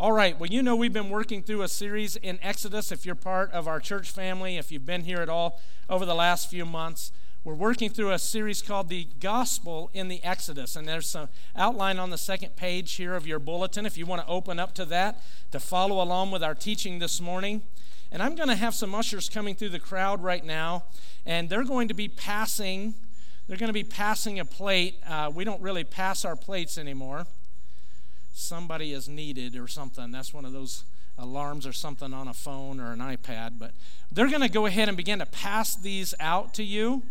All right, well, you know, we've been working through a series in Exodus. If you're part of our church family, if you've been here at all over the last few months, we're working through a series called The Gospel in the Exodus. And there's some outline on the second page here of your bulletin if you want to open up to that to follow along with our teaching this morning. And I'm going to have some ushers coming through the crowd right now, and they're going to be passing. They're going to be passing a plate. Uh, we don't really pass our plates anymore somebody is needed or something. That's one of those alarms or something on a phone or an iPad. But they're going to go ahead and begin to pass these out to you.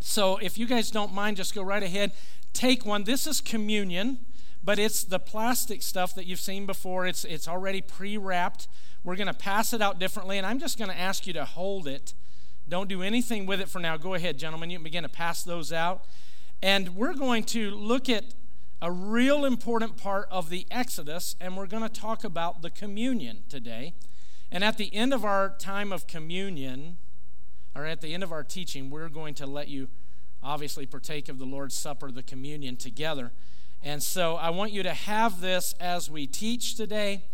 So if you guys don't mind, just go right ahead. Take one. This is communion, but it's the plastic stuff that you've seen before. It's, it's already pre wrapped. We're going to pass it out differently, and I'm just going to ask you to hold it. Don't do anything with it for now. Go ahead, gentlemen. You can begin to pass those out. And we're going to look at a real important part of the Exodus, and we're going to talk about the communion today. And at the end of our time of communion, or at the end of our teaching, we're going to let you obviously partake of the Lord's Supper, the communion together. And so I want you to have this as we teach today.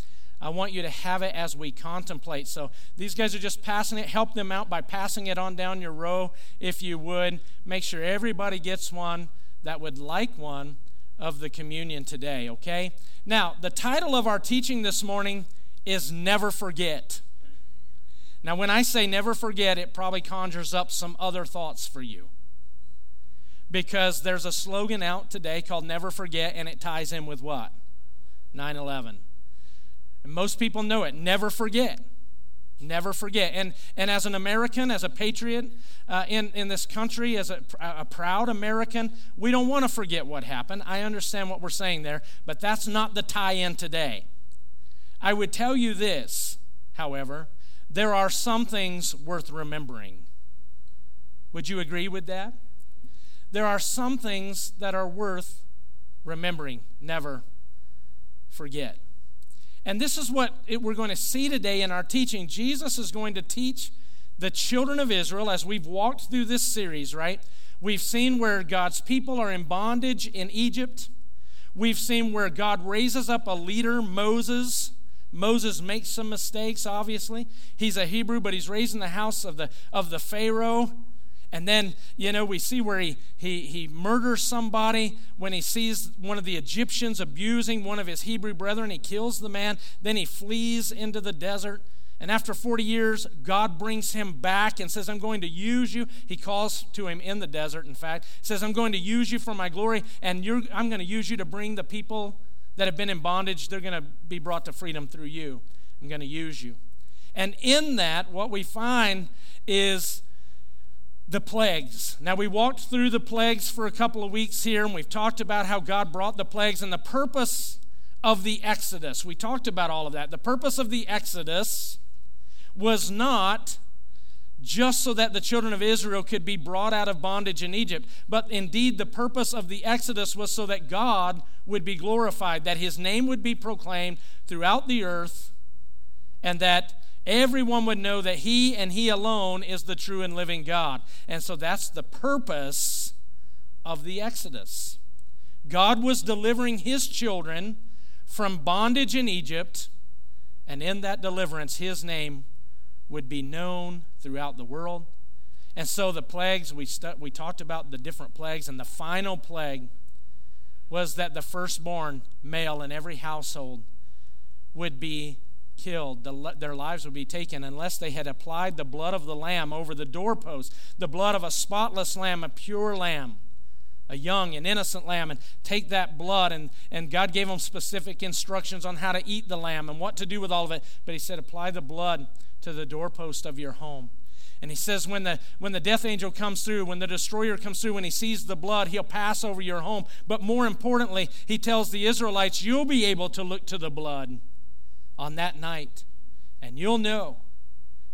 I want you to have it as we contemplate. So these guys are just passing it. Help them out by passing it on down your row if you would. Make sure everybody gets one that would like one of the communion today, okay? Now, the title of our teaching this morning is Never Forget. Now, when I say never forget, it probably conjures up some other thoughts for you. Because there's a slogan out today called Never Forget, and it ties in with what? 9 11. And most people know it. Never forget. Never forget. And, and as an American, as a patriot uh, in, in this country, as a, a proud American, we don't want to forget what happened. I understand what we're saying there, but that's not the tie in today. I would tell you this, however, there are some things worth remembering. Would you agree with that? There are some things that are worth remembering. Never forget. And this is what it, we're going to see today in our teaching. Jesus is going to teach the children of Israel as we've walked through this series, right? We've seen where God's people are in bondage in Egypt. We've seen where God raises up a leader, Moses. Moses makes some mistakes, obviously. He's a Hebrew, but he's raised in the house of the, of the Pharaoh. And then, you know, we see where he, he, he murders somebody when he sees one of the Egyptians abusing one of his Hebrew brethren. He kills the man. Then he flees into the desert. And after 40 years, God brings him back and says, I'm going to use you. He calls to him in the desert, in fact, says, I'm going to use you for my glory, and I'm going to use you to bring the people that have been in bondage, they're going to be brought to freedom through you. I'm going to use you. And in that, what we find is the plagues. Now, we walked through the plagues for a couple of weeks here, and we've talked about how God brought the plagues and the purpose of the Exodus. We talked about all of that. The purpose of the Exodus was not just so that the children of Israel could be brought out of bondage in Egypt, but indeed the purpose of the Exodus was so that God would be glorified, that his name would be proclaimed throughout the earth, and that everyone would know that He and He alone is the true and living God. And so that's the purpose of the Exodus. God was delivering His children from bondage in Egypt, and in that deliverance, His name would be known throughout the world. And so the plagues, we, stu- we talked about the different plagues, and the final plague was that the firstborn male in every household would be killed, the, their lives would be taken unless they had applied the blood of the lamb over the doorpost, the blood of a spotless lamb, a pure lamb, a young and innocent lamb, and take that blood. And, and God gave them specific instructions on how to eat the lamb and what to do with all of it. But He said, apply the blood to the doorpost of your home. And he says, when the, when the death angel comes through, when the destroyer comes through, when he sees the blood, he'll pass over your home. But more importantly, he tells the Israelites, you'll be able to look to the blood on that night. And you'll know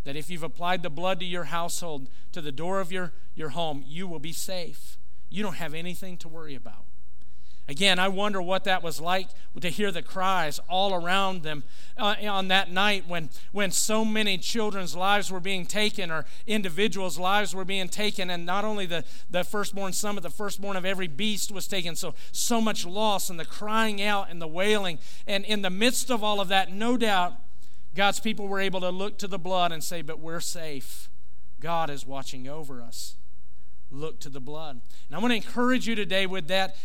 that if you've applied the blood to your household, to the door of your, your home, you will be safe. You don't have anything to worry about. Again, I wonder what that was like to hear the cries all around them uh, on that night when, when so many children's lives were being taken or individuals' lives were being taken, and not only the, the firstborn son, but the firstborn of every beast was taken. So, so much loss and the crying out and the wailing. And in the midst of all of that, no doubt, God's people were able to look to the blood and say, But we're safe. God is watching over us look to the blood. And I want to encourage you today with that,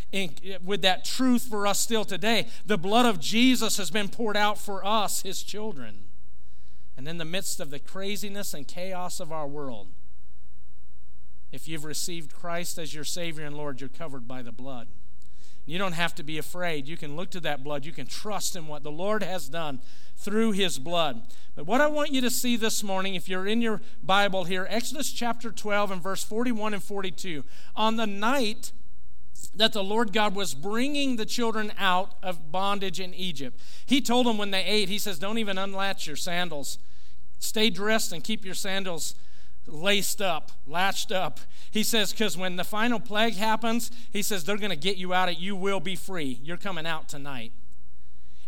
with that truth for us still today. The blood of Jesus has been poured out for us, his children. And in the midst of the craziness and chaos of our world, if you've received Christ as your Savior and Lord, you're covered by the blood. You don't have to be afraid. You can look to that blood. You can trust in what the Lord has done through his blood. But what I want you to see this morning, if you're in your Bible here, Exodus chapter 12 and verse 41 and 42. On the night that the Lord God was bringing the children out of bondage in Egypt, he told them when they ate, he says, Don't even unlatch your sandals. Stay dressed and keep your sandals laced up, latched up. He says, because when the final plague happens, he says, they're going to get you out of You will be free. You're coming out tonight.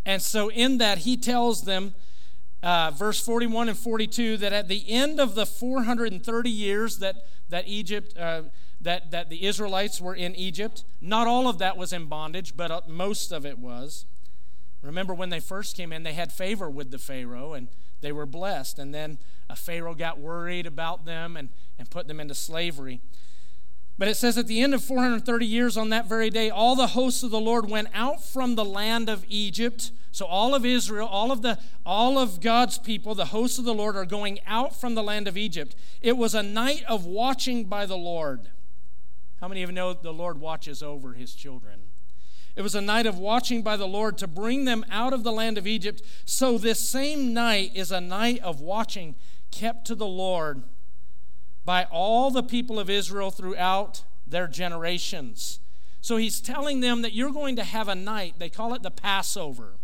And so, in that, he tells them, uh, verse 41 and 42, that at the end of the 430 years that, that Egypt, uh, that, that the Israelites were in Egypt, not all of that was in bondage, but uh, most of it was. Remember when they first came in, they had favor with the Pharaoh and they were blessed. And then a Pharaoh got worried about them and, and put them into slavery. But it says at the end of 430 years on that very day, all the hosts of the Lord went out from the land of Egypt. So all of Israel, all of the all of God's people, the hosts of the Lord are going out from the land of Egypt. It was a night of watching by the Lord. How many of you know the Lord watches over his children? It was a night of watching by the Lord to bring them out of the land of Egypt. So this same night is a night of watching kept to the Lord by all the people of Israel throughout their generations. So he's telling them that you're going to have a night, they call it the Passover,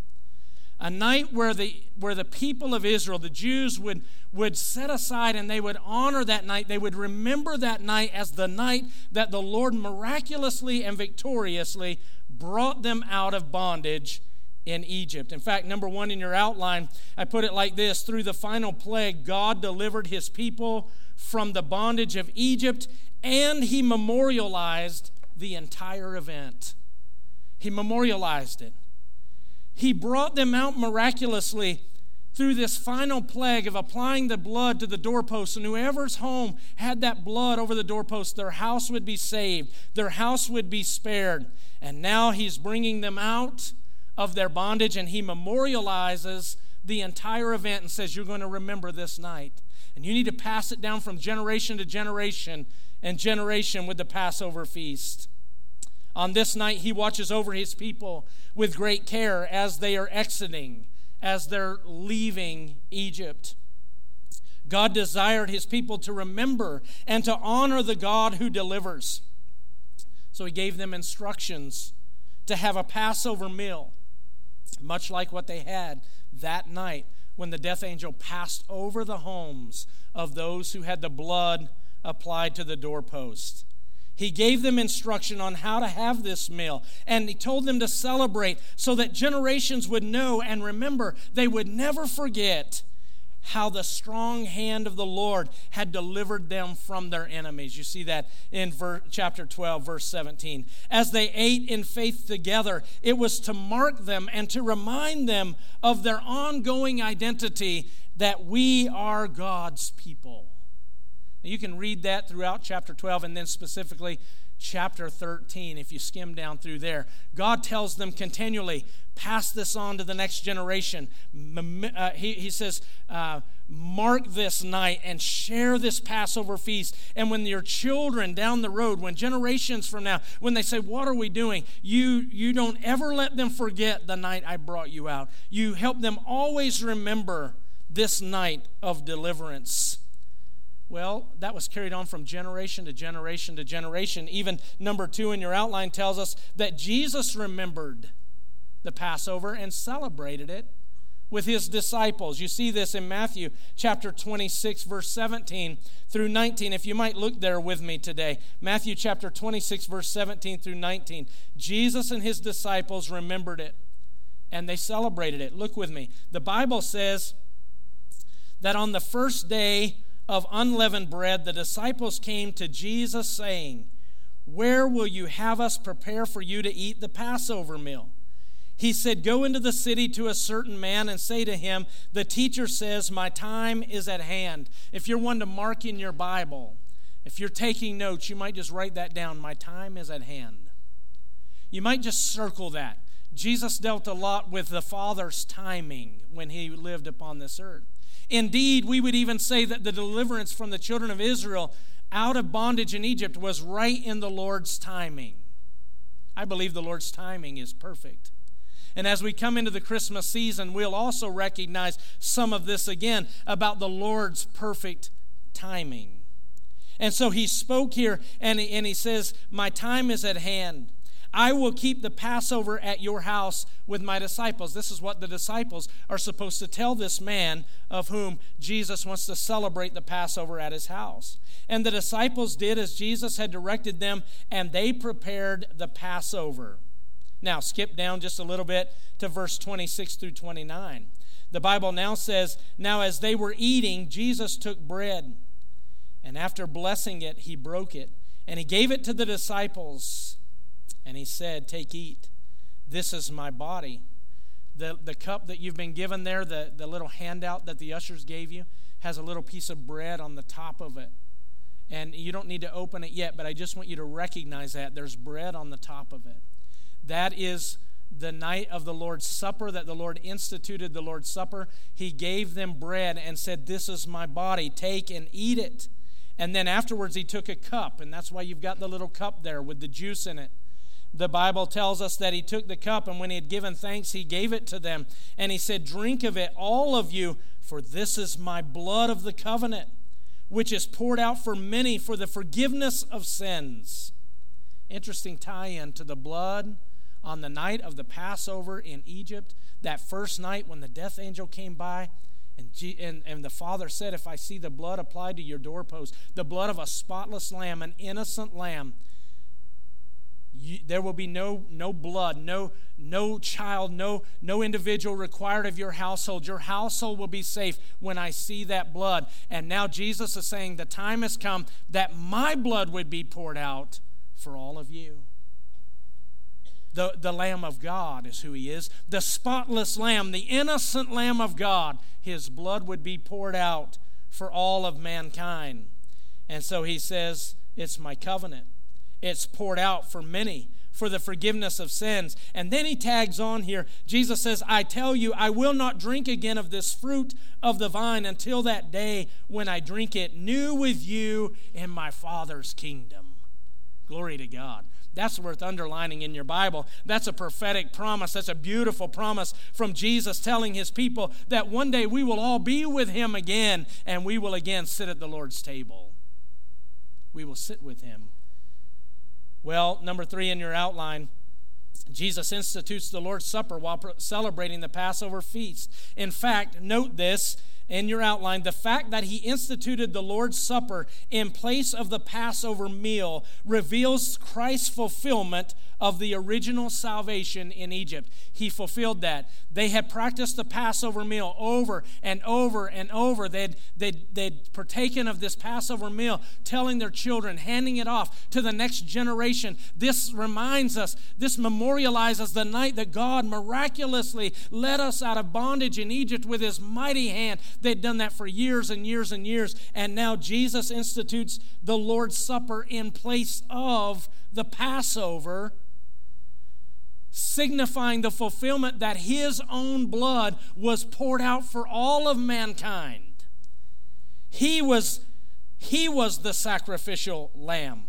a night where the, where the people of Israel, the Jews, would, would set aside and they would honor that night. They would remember that night as the night that the Lord miraculously and victoriously brought them out of bondage in Egypt. In fact, number one in your outline, I put it like this through the final plague, God delivered his people from the bondage of Egypt, and he memorialized the entire event. He memorialized it. He brought them out miraculously through this final plague of applying the blood to the doorposts, and whoever's home had that blood over the doorpost, their house would be saved, their house would be spared. And now he's bringing them out of their bondage, and he memorializes the entire event and says, You're going to remember this night. And you need to pass it down from generation to generation and generation with the Passover feast. On this night, he watches over his people with great care as they are exiting, as they're leaving Egypt. God desired his people to remember and to honor the God who delivers. So he gave them instructions to have a Passover meal much like what they had that night when the death angel passed over the homes of those who had the blood applied to the doorpost. He gave them instruction on how to have this meal, and he told them to celebrate so that generations would know and remember. They would never forget how the strong hand of the Lord had delivered them from their enemies. You see that in ver- chapter 12, verse 17. As they ate in faith together, it was to mark them and to remind them of their ongoing identity that we are God's people. Now, you can read that throughout chapter 12 and then specifically chapter 13 if you skim down through there. God tells them continually, pass this on to the next generation. Uh, he, he says, uh, mark this night and share this Passover feast. And when your children down the road, when generations from now, when they say, What are we doing? You, you don't ever let them forget the night I brought you out. You help them always remember this night of deliverance. Well, that was carried on from generation to generation to generation. Even number two in your outline tells us that Jesus remembered the Passover and celebrated it with his disciples. You see this in Matthew chapter 26, verse 17 through 19. If you might look there with me today. Matthew chapter 26, verse 17 through 19. Jesus and his disciples remembered it and they celebrated it. Look with me. The Bible says that on the first day of unleavened bread, the disciples came to Jesus saying, Where will you have us prepare for you to eat the Passover meal? He said, Go into the city to a certain man and say to him, The teacher says, My time is at hand. If you're one to mark in your Bible, if you're taking notes, you might just write that down. My time is at hand. You might just circle that. Jesus dealt a lot with the Father's timing when he lived upon this earth. Indeed, we would even say that the deliverance from the children of Israel out of bondage in Egypt was right in the Lord's timing. I believe the Lord's timing is perfect. And as we come into the Christmas season, we'll also recognize some of this again about the Lord's perfect timing. And so he spoke here and he, and he says, My time is at hand. I will keep the Passover at your house with my disciples. This is what the disciples are supposed to tell this man of whom Jesus wants to celebrate the Passover at his house. And the disciples did as Jesus had directed them, and they prepared the Passover. Now, skip down just a little bit to verse 26 through 29. The Bible now says, Now as they were eating, Jesus took bread, and after blessing it, he broke it, and he gave it to the disciples and he said, Take, eat. This is my body. The, the cup that you've been given there, the, the little handout that the ushers gave you, has a little piece of bread on the top of it. And you don't need to open it yet, but I just want you to recognize that. There's bread on the top of it. That is the night of the Lord's Supper, that the Lord instituted the Lord's Supper. He gave them bread and said, This is my body. Take and eat it. And then afterwards, he took a cup, and that's why you've got the little cup there with the juice in it the Bible tells us that he took the cup, and when he had given thanks, he gave it to them. And he said, Drink of it, all of you, for this is my blood of the covenant, which is poured out for many for the forgiveness of sins. Interesting tie in to the blood on the night of the Passover in Egypt, that first night when the death angel came by. And, and, and the father said, If I see the blood applied to your doorpost, the blood of a spotless lamb, an innocent lamb, you, there will be no, no blood, no, no child, no, no individual required of your household. Your household will be safe when I see that blood. And now Jesus is saying, The time has come that my blood would be poured out for all of you. The, the Lamb of God is who he is. The spotless Lamb, the innocent Lamb of God, his blood would be poured out for all of mankind. And so he says, It's my covenant. It's poured out for many for the forgiveness of sins. And then he tags on here Jesus says, I tell you, I will not drink again of this fruit of the vine until that day when I drink it new with you in my Father's kingdom. Glory to God. That's worth underlining in your Bible. That's a prophetic promise. That's a beautiful promise from Jesus telling his people that one day we will all be with him again and we will again sit at the Lord's table. We will sit with him well, number three in your outline, Jesus institutes the Lord's Supper while celebrating the Passover feast. In fact, note this in your outline the fact that he instituted the Lord's Supper in place of the Passover meal reveals Christ's fulfillment of the original salvation in Egypt. He fulfilled that. They had practiced the Passover meal over and over and over. They'd, they'd, they'd partaken of this Passover meal, telling their children, handing it off to the next generation. This reminds us, this memorializes the night that God miraculously led us out of bondage in Egypt with his mighty hand. They'd done that for years and years and years. And now Jesus institutes the Lord's Supper in place of the Passover signifying the fulfillment that his own blood was poured out for all of mankind. He was, he was the sacrificial lamb.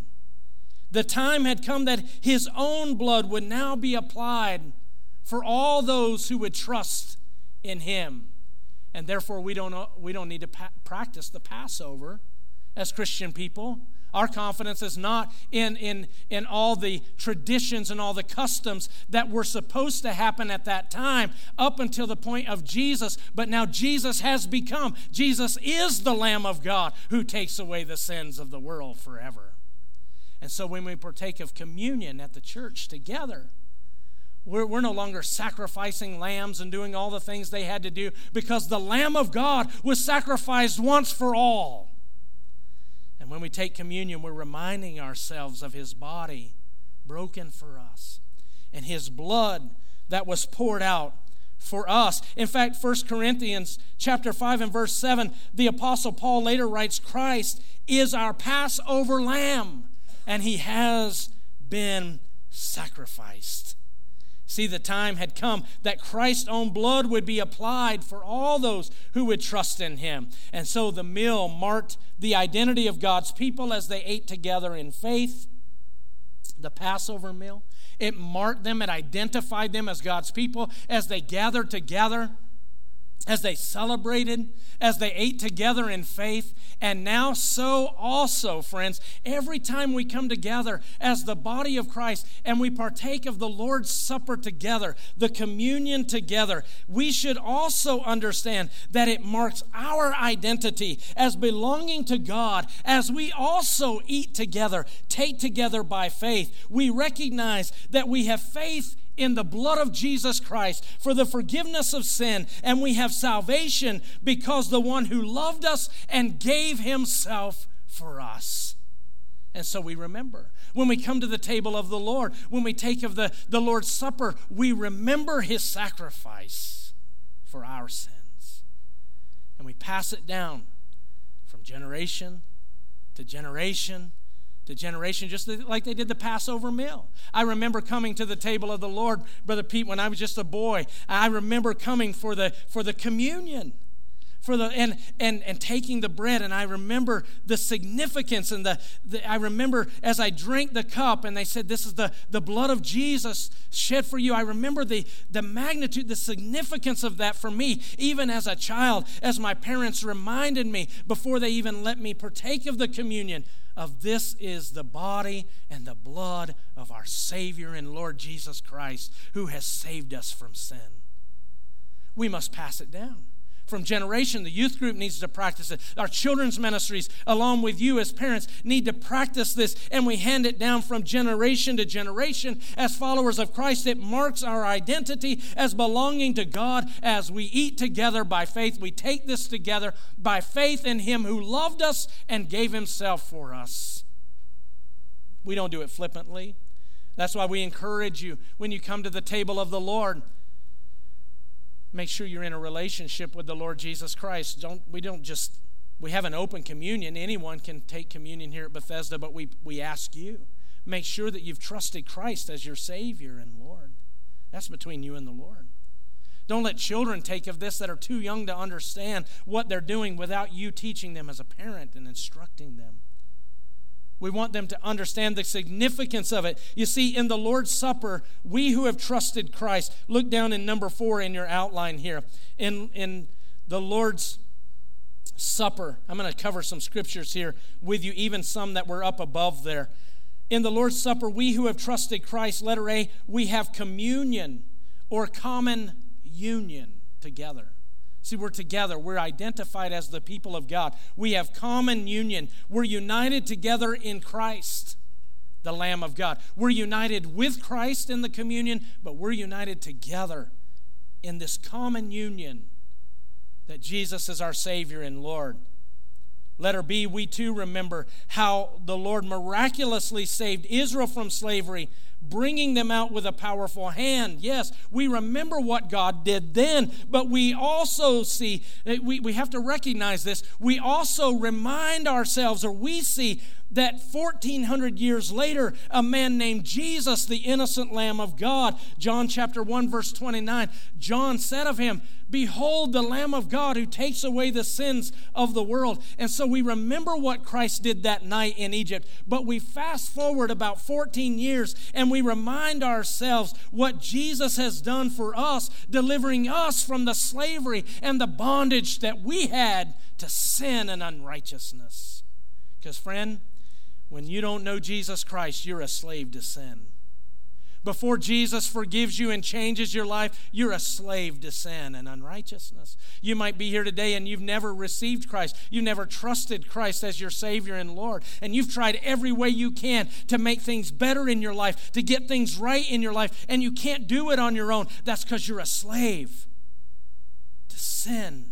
The time had come that his own blood would now be applied for all those who would trust in him. And therefore, we don't, we don't need to pa- practice the Passover as Christian people. Our confidence is not in, in, in all the traditions and all the customs that were supposed to happen at that time up until the point of Jesus, but now Jesus has become. Jesus is the Lamb of God who takes away the sins of the world forever. And so when we partake of communion at the church together, we're, we're no longer sacrificing lambs and doing all the things they had to do because the Lamb of God was sacrificed once for all. And when we take communion, we're reminding ourselves of his body broken for us and his blood that was poured out for us. In fact, 1 Corinthians chapter 5 and verse 7, the apostle Paul later writes, Christ is our Passover lamb, and he has been sacrificed. See, the time had come that Christ's own blood would be applied for all those who would trust in him. And so the meal marked the identity of God's people as they ate together in faith. The Passover meal, it marked them, it identified them as God's people as they gathered together as they celebrated, as they ate together in faith. And now, so also, friends, every time we come together as the body of Christ and we partake of the Lord's Supper together, the communion together, we should also understand that it marks our identity as belonging to God as we also eat together, take together by faith. We recognize that we have faith in the blood of Jesus Christ for the forgiveness of sin, and we have salvation because the one who loved us and gave himself for us. And so we remember. When we come to the table of the Lord, when we take of the, the Lord's Supper, we remember his sacrifice for our sins. And we pass it down from generation to generation to generation, just like they did the Passover meal. I remember coming to the table of the Lord, Brother Pete, when I was just a boy. I remember coming for the for the communion for the and and and taking the bread. And i remember the significance and the, the, i remember as i drank the cup and they said this is the the blood of jesus shed for you. I remember the the magnitude the significance of that for me even as a child as my parents reminded me before they even let me partake of the communion of this is the body and the blood of our savior and lord jesus christ who has saved us from sin. We must pass it down from generation. The youth group needs to practice it. Our children's ministries, along with you as parents, need to practice this, and we hand it down from generation to generation. As followers of Christ, it marks our identity as belonging to God as we eat together by faith. We take this together by faith in Him who loved us and gave Himself for us. We don't do it flippantly. That's why we encourage you when you come to the table of the Lord make sure you're in a relationship with the Lord Jesus Christ. Don't we don't just we have an open communion. Anyone can take communion here at Bethesda, but we, we ask you, make sure that you've trusted Christ as your Savior and Lord. That's between you and the Lord. Don't let children take of this that are too young to understand what they're doing without you teaching them as a parent and instructing them. We want them to understand the significance of it. You see, in the Lord's Supper, we who have trusted Christ, look down in number four in your outline here. In, in the Lord's Supper, I'm going to cover some scriptures here with you, even some that were up above there. In the Lord's Supper, we who have trusted Christ, letter A, we have communion or common union together. See, we're together. We're identified as the people of God. We have common union. We're united together in Christ, the Lamb of God. We're united with Christ in the communion, but we're united together in this common union that Jesus is our Savior and Lord. Letter B, we too remember how the Lord miraculously saved Israel from slavery bringing them out with a powerful hand. Yes, we remember what God did then, but we also see, eh, we, we have to recognize this. We also remind ourselves, or we see that 1400 years later, a man named Jesus, the innocent Lamb of God, John chapter 1, verse 29, John said of him, Behold the Lamb of God who takes away the sins of the world. And so we remember what Christ did that night in Egypt, but we fast forward about 14 years and we remind ourselves what Jesus has done for us, delivering us from the slavery and the bondage that we had to sin and unrighteousness. Because, friend, When you don't know Jesus Christ, you're a slave to sin. Before Jesus forgives you and changes your life, you're a slave to sin and unrighteousness. You might be here today and you've never received Christ. You've never trusted Christ as your Savior and Lord. And you've tried every way you can to make things better in your life, to get things right in your life, and you can't do it on your own. That's because you're a slave to sin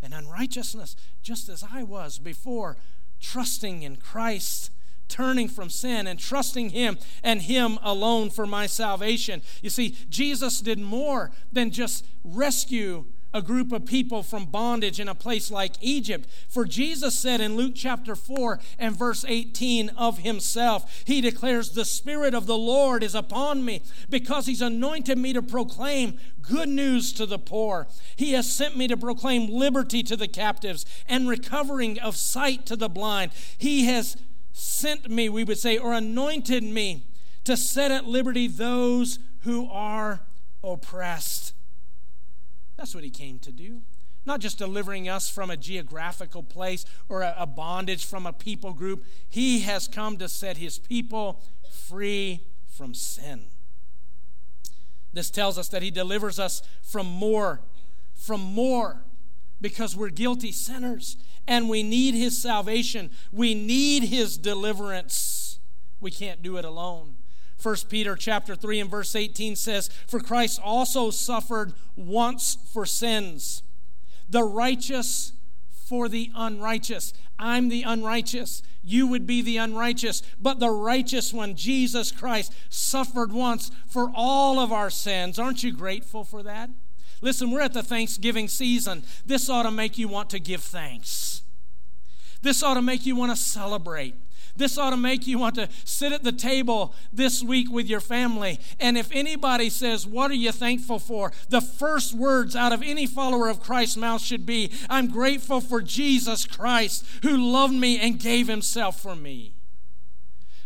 and unrighteousness, just as I was before trusting in Christ turning from sin and trusting Him and Him alone for my salvation. You see, Jesus did more than just rescue a group of people from bondage in a place like Egypt. For Jesus said in Luke chapter 4 and verse 18 of himself, He declares, The Spirit of the Lord is upon me because He's anointed me to proclaim good news to the poor. He has sent me to proclaim liberty to the captives and recovering of sight to the blind. He has sent me, we would say, or anointed me to set at liberty those who are oppressed. That's what he came to do. Not just delivering us from a geographical place or a, bondage from a people group. He has come to set his people free from sin. This tells us that he delivers us from more, from more, because we're guilty sinners and we need his salvation. We need his deliverance. We can't do it alone. 1 Peter chapter 3 and verse 18 says, "For Christ also suffered once for sins, the righteous for the unrighteous." I'm the unrighteous. You would be the unrighteous, but the righteous one, Jesus Christ, suffered once for all of our sins. Aren't you grateful for that? Listen, we're at the Thanksgiving season. This ought to make you want to give thanks. This ought to make you want to celebrate. This ought to make you want to sit at the table this week with your family. And if anybody says, What are you thankful for? the first words out of any follower of Christ's mouth should be, I'm grateful for Jesus Christ who loved me and gave himself for me.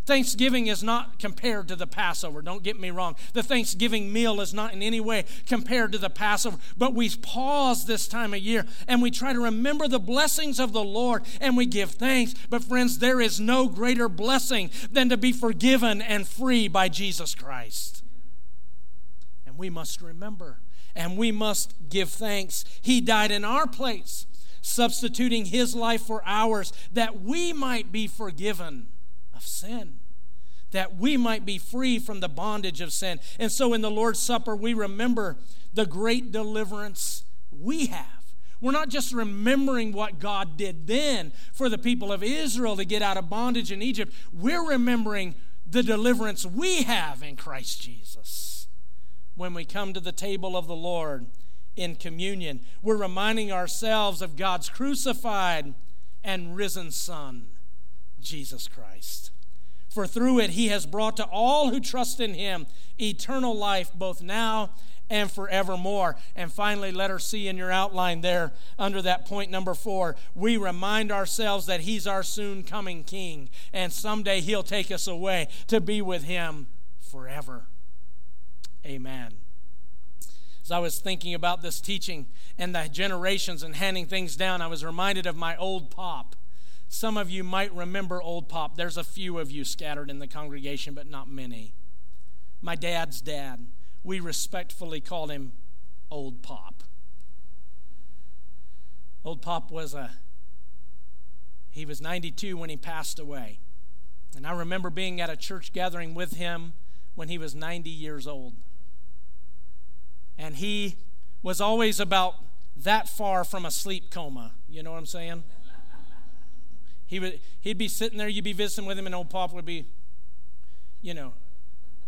Thanksgiving is not compared to the Passover. Don't get me wrong. The Thanksgiving meal is not in any way compared to the Passover. But we pause this time of year and we try to remember the blessings of the Lord and we give thanks. But, friends, there is no greater blessing than to be forgiven and free by Jesus Christ. And we must remember and we must give thanks. He died in our place, substituting his life for ours that we might be forgiven of sin, that we might be free from the bondage of sin. And so in the Lord's Supper, we remember the great deliverance we have. We're not just remembering what God did then for the people of Israel to get out of bondage in Egypt, we're remembering the deliverance we have in Christ Jesus. When we come to the table of the Lord in communion, we're reminding ourselves of God's crucified and risen Son, Jesus Christ. For through it he has brought to all who trust in him eternal life, both now and forevermore. And finally, let her see in your outline there under that point number four. We remind ourselves that He's our soon coming King, and someday He'll take us away to be with Him forever. Amen. As I was thinking about this teaching and the generations and handing things down, I was reminded of my old pop. Some of you might remember Old Pop. There's a few of you scattered in the congregation, but not many. My dad's dad, we respectfully called him Old Pop. Old Pop was a he was 92 when he passed away. And I remember being at a church gathering with him when he was 90 years old. And he was always about that far from a sleep coma. You know what I'm saying? He would, he'd be sitting there, you'd be visiting with him, and old Pop would be, you know,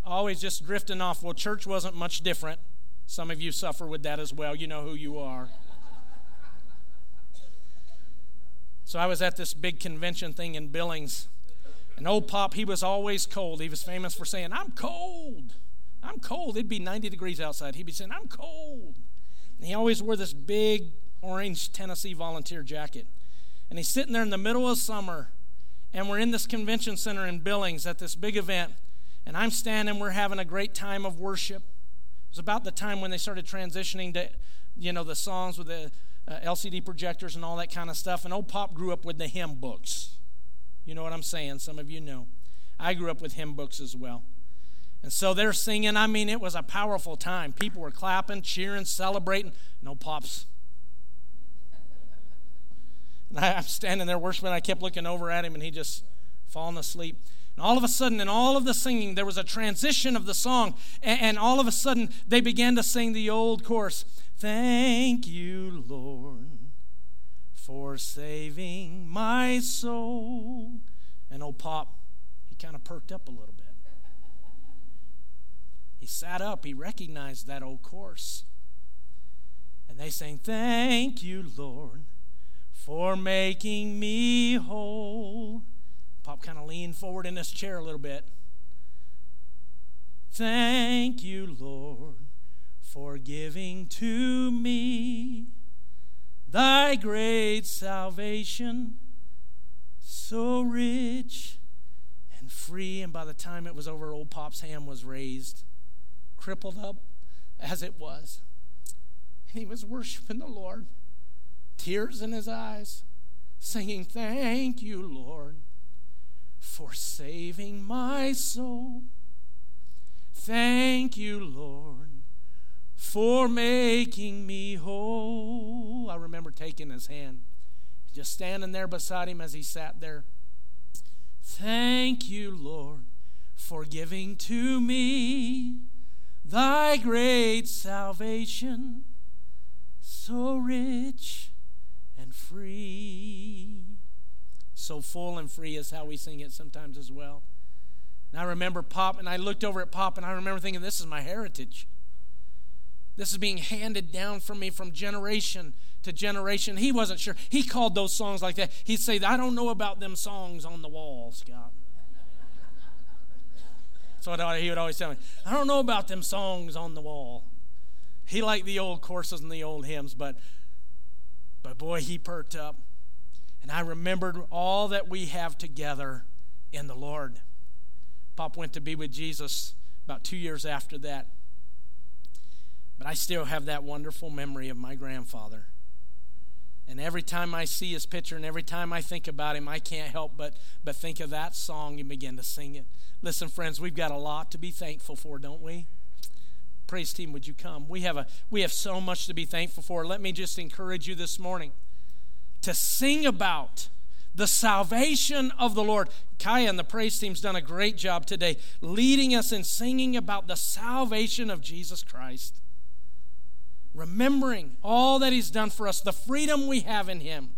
always just drifting off. Well, church wasn't much different. Some of you suffer with that as well. You know who you are. So I was at this big convention thing in Billings. And old Pop, he was always cold. He was famous for saying, I'm cold. I'm cold. It'd be 90 degrees outside. He'd be saying, I'm cold. And he always wore this big orange Tennessee volunteer jacket. And he's sitting there in the middle of summer, and we're in this convention center in Billings at this big event. And I'm standing, we're having a great time of worship. It was about the time when they started transitioning to, you know, the songs with the uh, LCD projectors and all that kind of stuff. And old Pop grew up with the hymn books. You know what I'm saying? Some of you know. I grew up with hymn books as well. And so they're singing. I mean, it was a powerful time. People were clapping, cheering, celebrating. No pops. And I, am standing there worshiping. I kept looking over at him, and he just falling asleep. And all of a sudden, in all of the singing, there was a transition of the song. And, and all of a sudden, they began to sing the old chorus Thank you, Lord, for saving my soul. And old Pop, he kind of perked up a little bit. He sat up, he recognized that old chorus. And they sang, Thank you, Lord, for making me whole. Pop kind of leaned forward in his chair a little bit. Thank you, Lord, for giving to me thy great salvation, so rich and free. And by the time it was over, old Pop's hand was raised, crippled up as it was. And he was worshiping the Lord, tears in his eyes, singing, Thank you, Lord for saving my soul. Thank you, Lord, for making me whole. I remember taking his hand, just standing there beside him as he sat there. Thank you, Lord, for giving to me thy great salvation, so rich and free so full and free is how we sing it sometimes as well. And I remember Pop, and I looked over at Pop, and I remember thinking, this is my heritage. This is being handed down from me from generation to generation. He wasn't sure. He called those songs like that. He'd say, I don't know about them songs on the wall, Scott. So he would always tell me, I don't know about them songs on the wall. He liked the old courses and the old hymns, but but boy, he perked up. And I remembered all that we have together in the Lord. Pop went to be with Jesus about two years after that. But I still have that wonderful memory of my grandfather. And every time I see his picture and every time I think about him, I can't help but, but think of that song and begin to sing it. Listen, friends, we've got a lot to be thankful for, don't we? Praise team, would you come? We have, a, we have so much to be thankful for. Let me just encourage you this morning to sing about the salvation of the Lord. Kaya and the praise team's done a great job today leading us in singing about the salvation of Jesus Christ. Remembering all that he's done for us, the freedom we have in him.